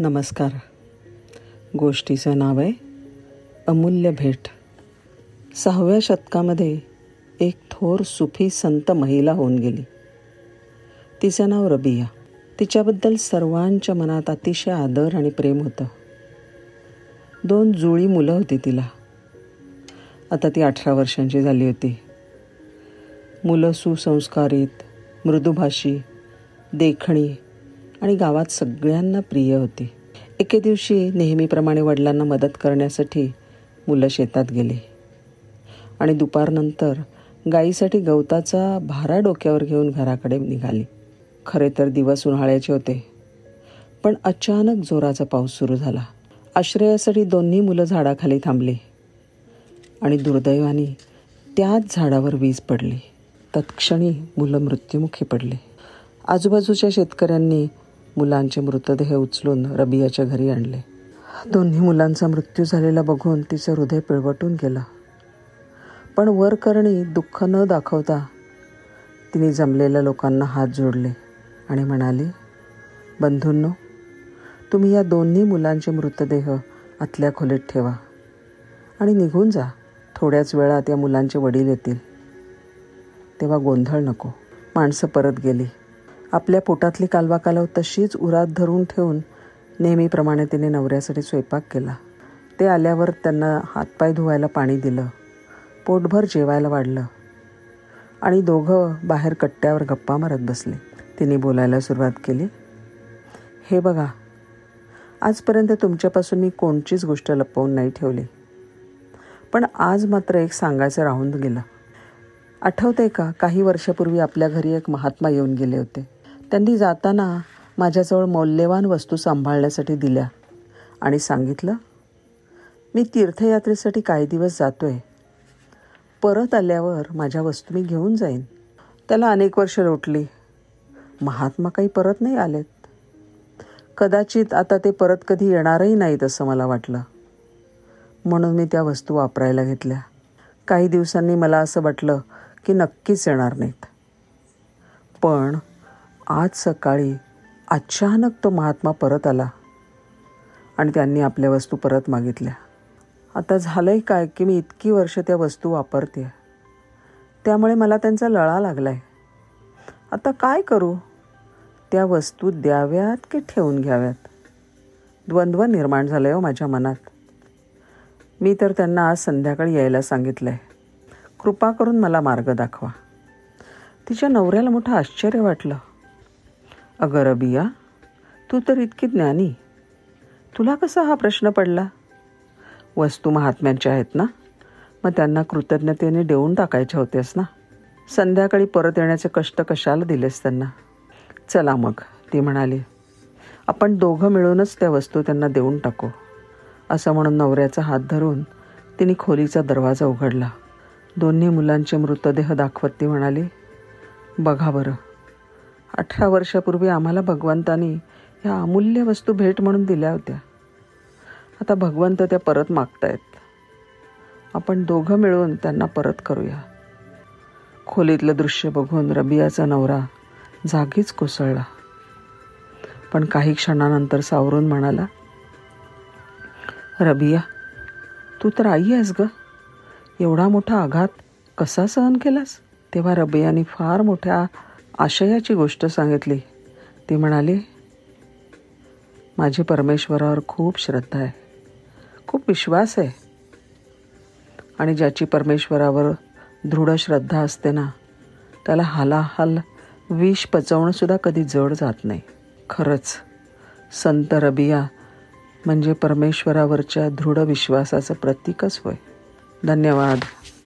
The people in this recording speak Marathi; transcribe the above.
नमस्कार. गोष्टीचं नाव आहे अमूल्य भेट. सहाव्या शतकामध्ये एक थोर सुफी संत महिला होऊन गेली. तिचं नाव रबिया. तिच्याबद्दल सर्वांच्या मनात अतिशय आदर आणि प्रेम होतं. दोन जुळी मुलं होती तिला. आता ती अठरा वर्षांची झाली होती. मुलं सुसंस्कारित मृदुभाषी देखणी आणि गावात सगळ्यांना प्रिय होती. एके दिवशी नेहमीप्रमाणे वडिलांना मदत करण्यासाठी मुलं शेतात गेली. आणि दुपारनंतर गाईसाठी गवताचा भारा डोक्यावर घेऊन घराकडे निघाली. खरे तर दिवस उन्हाळ्याचे होते पण अचानक जोराचा पाऊस सुरू झाला. आश्रयासाठी दोन्ही मुलं झाडाखाली थांबली आणि दुर्दैवाने त्याच झाडावर वीज पडली. तत्क्षणी मुलं मृत्युमुखी पडली. आजूबाजूच्या शेतकऱ्यांनी मुलांचे मृतदेह उचलून रबियाच्या घरी आणले. दोन्ही मुलांचा मृत्यू झालेला बघून तिचं हृदय पिळवटून गेलं. पण वरकरणी दुःख न दाखवता तिने जमलेल्या लोकांना हात जोडले आणि म्हणाली बंधूंनो तुम्ही या दोन्ही मुलांचे मृतदेह आतल्या खोलीत ठेवा आणि निघून जा. थोड्याच वेळात या मुलांचे वडील येतील. तेव्हा गोंधळ नको. माणसं परत गेली. आपल्या पोटातली कालवा कालव तशीच उरात धरून ठेवून नेहमीप्रमाणे तिने नवऱ्यासाठी स्वयंपाक केला. ते आल्यावर त्यांना हातपाय धुवायला पाणी दिलं. पोटभर जेवायला वाढलं. आणि दोघं बाहेर कट्ट्यावर गप्पा मारत बसले. तिने बोलायला सुरुवात केली हे बघा आजपर्यंत तुमच्यापासून मी कोणचीच गोष्ट लपवून नाही ठेवली. पण आज मात्र एक सांगायचं राहून गेलं. आठवते का काही वर्षापूर्वी आपल्या घरी एक महात्मा येऊन गेले होते. त्यांनी जाताना माझ्याजवळ मौल्यवान वस्तू सांभाळण्यासाठी दिल्या आणि सांगितलं मी तीर्थयात्रेसाठी काही दिवस जातो आहे परत आल्यावर माझ्या वस्तू मी घेऊन जाईन. त्याला अनेक वर्ष लोटली. महात्मा काही परत नाही आलेत. कदाचित आता ते परत कधी येणारही नाहीत असं मला वाटलं. म्हणून मी त्या वस्तू वापरायला घेतल्या. काही दिवसांनी मला असं वाटलं की नक्कीच येणार नाहीत. पण आज सकाळी अचानक तो महात्मा परत आला आणि त्यांनी आपल्या वस्तू परत मागितल्या. आता झालंय काय की मी इतकी वर्ष त्या वस्तू वापरते. त्यामुळे मला त्यांचा लळा लागला आहे आता काय करू? त्या वस्तू द्याव्यात की ठेवून घ्याव्यात? द्वंद्व निर्माण झालं हो माझ्या मनात. मी तर त्यांना आज संध्याकाळी यायला सांगितलं आहे कृपा करून मला मार्ग दाखवा. तिच्या नवऱ्याला मोठं आश्चर्य वाटलं. अगं रबिया तू तर इतकी ज्ञानी. तुला कसा हा प्रश्न पडला? वस्तू महात्म्यांच्या आहेत ना? मग त्यांना कृतज्ञतेने देऊन टाकायच्या होत्यास ना? संध्याकाळी परत येण्याचे कष्ट कशाला दिलेस त्यांना? चला मग ती म्हणाली. आपण दोघं मिळूनच त्या वस्तू त्यांना देऊन टाकू. असं म्हणून नवऱ्याचा हात धरून तिने खोलीचा दरवाजा उघडला. दोन्ही मुलांचे मृतदेह दाखवत ती म्हणाली बघा बरं अठरा वर्षापूर्वी आम्हाला भगवंतानी ह्या अमूल्य वस्तू भेट म्हणून दिल्या होत्या. आता भगवंत त्या परत मागतायत. आपण दोघं मिळून त्यांना परत करूया. खोलीतलं दृश्य बघून रबियाचा नवरा जागीच कोसळला. पण काही क्षणानंतर सावरून म्हणाला रबिया तू तर आई आहेस ग. एवढा मोठा आघात कसा सहन केलास? तेव्हा रबियाने फार मोठ्या आशयाची गोष्ट सांगितली. ती म्हणाली माझी परमेश्वरावर खूप श्रद्धा आहे. खूप विश्वास आहे. आणि ज्याची परमेश्वरावर दृढ श्रद्धा असते ना त्याला हालाहाल विष पचवणंसुद्धा कधी जड जात नाही. खरंच संत रबिया म्हणजे परमेश्वरावरच्या दृढ विश्वासाचं प्रतीकच होय. धन्यवाद.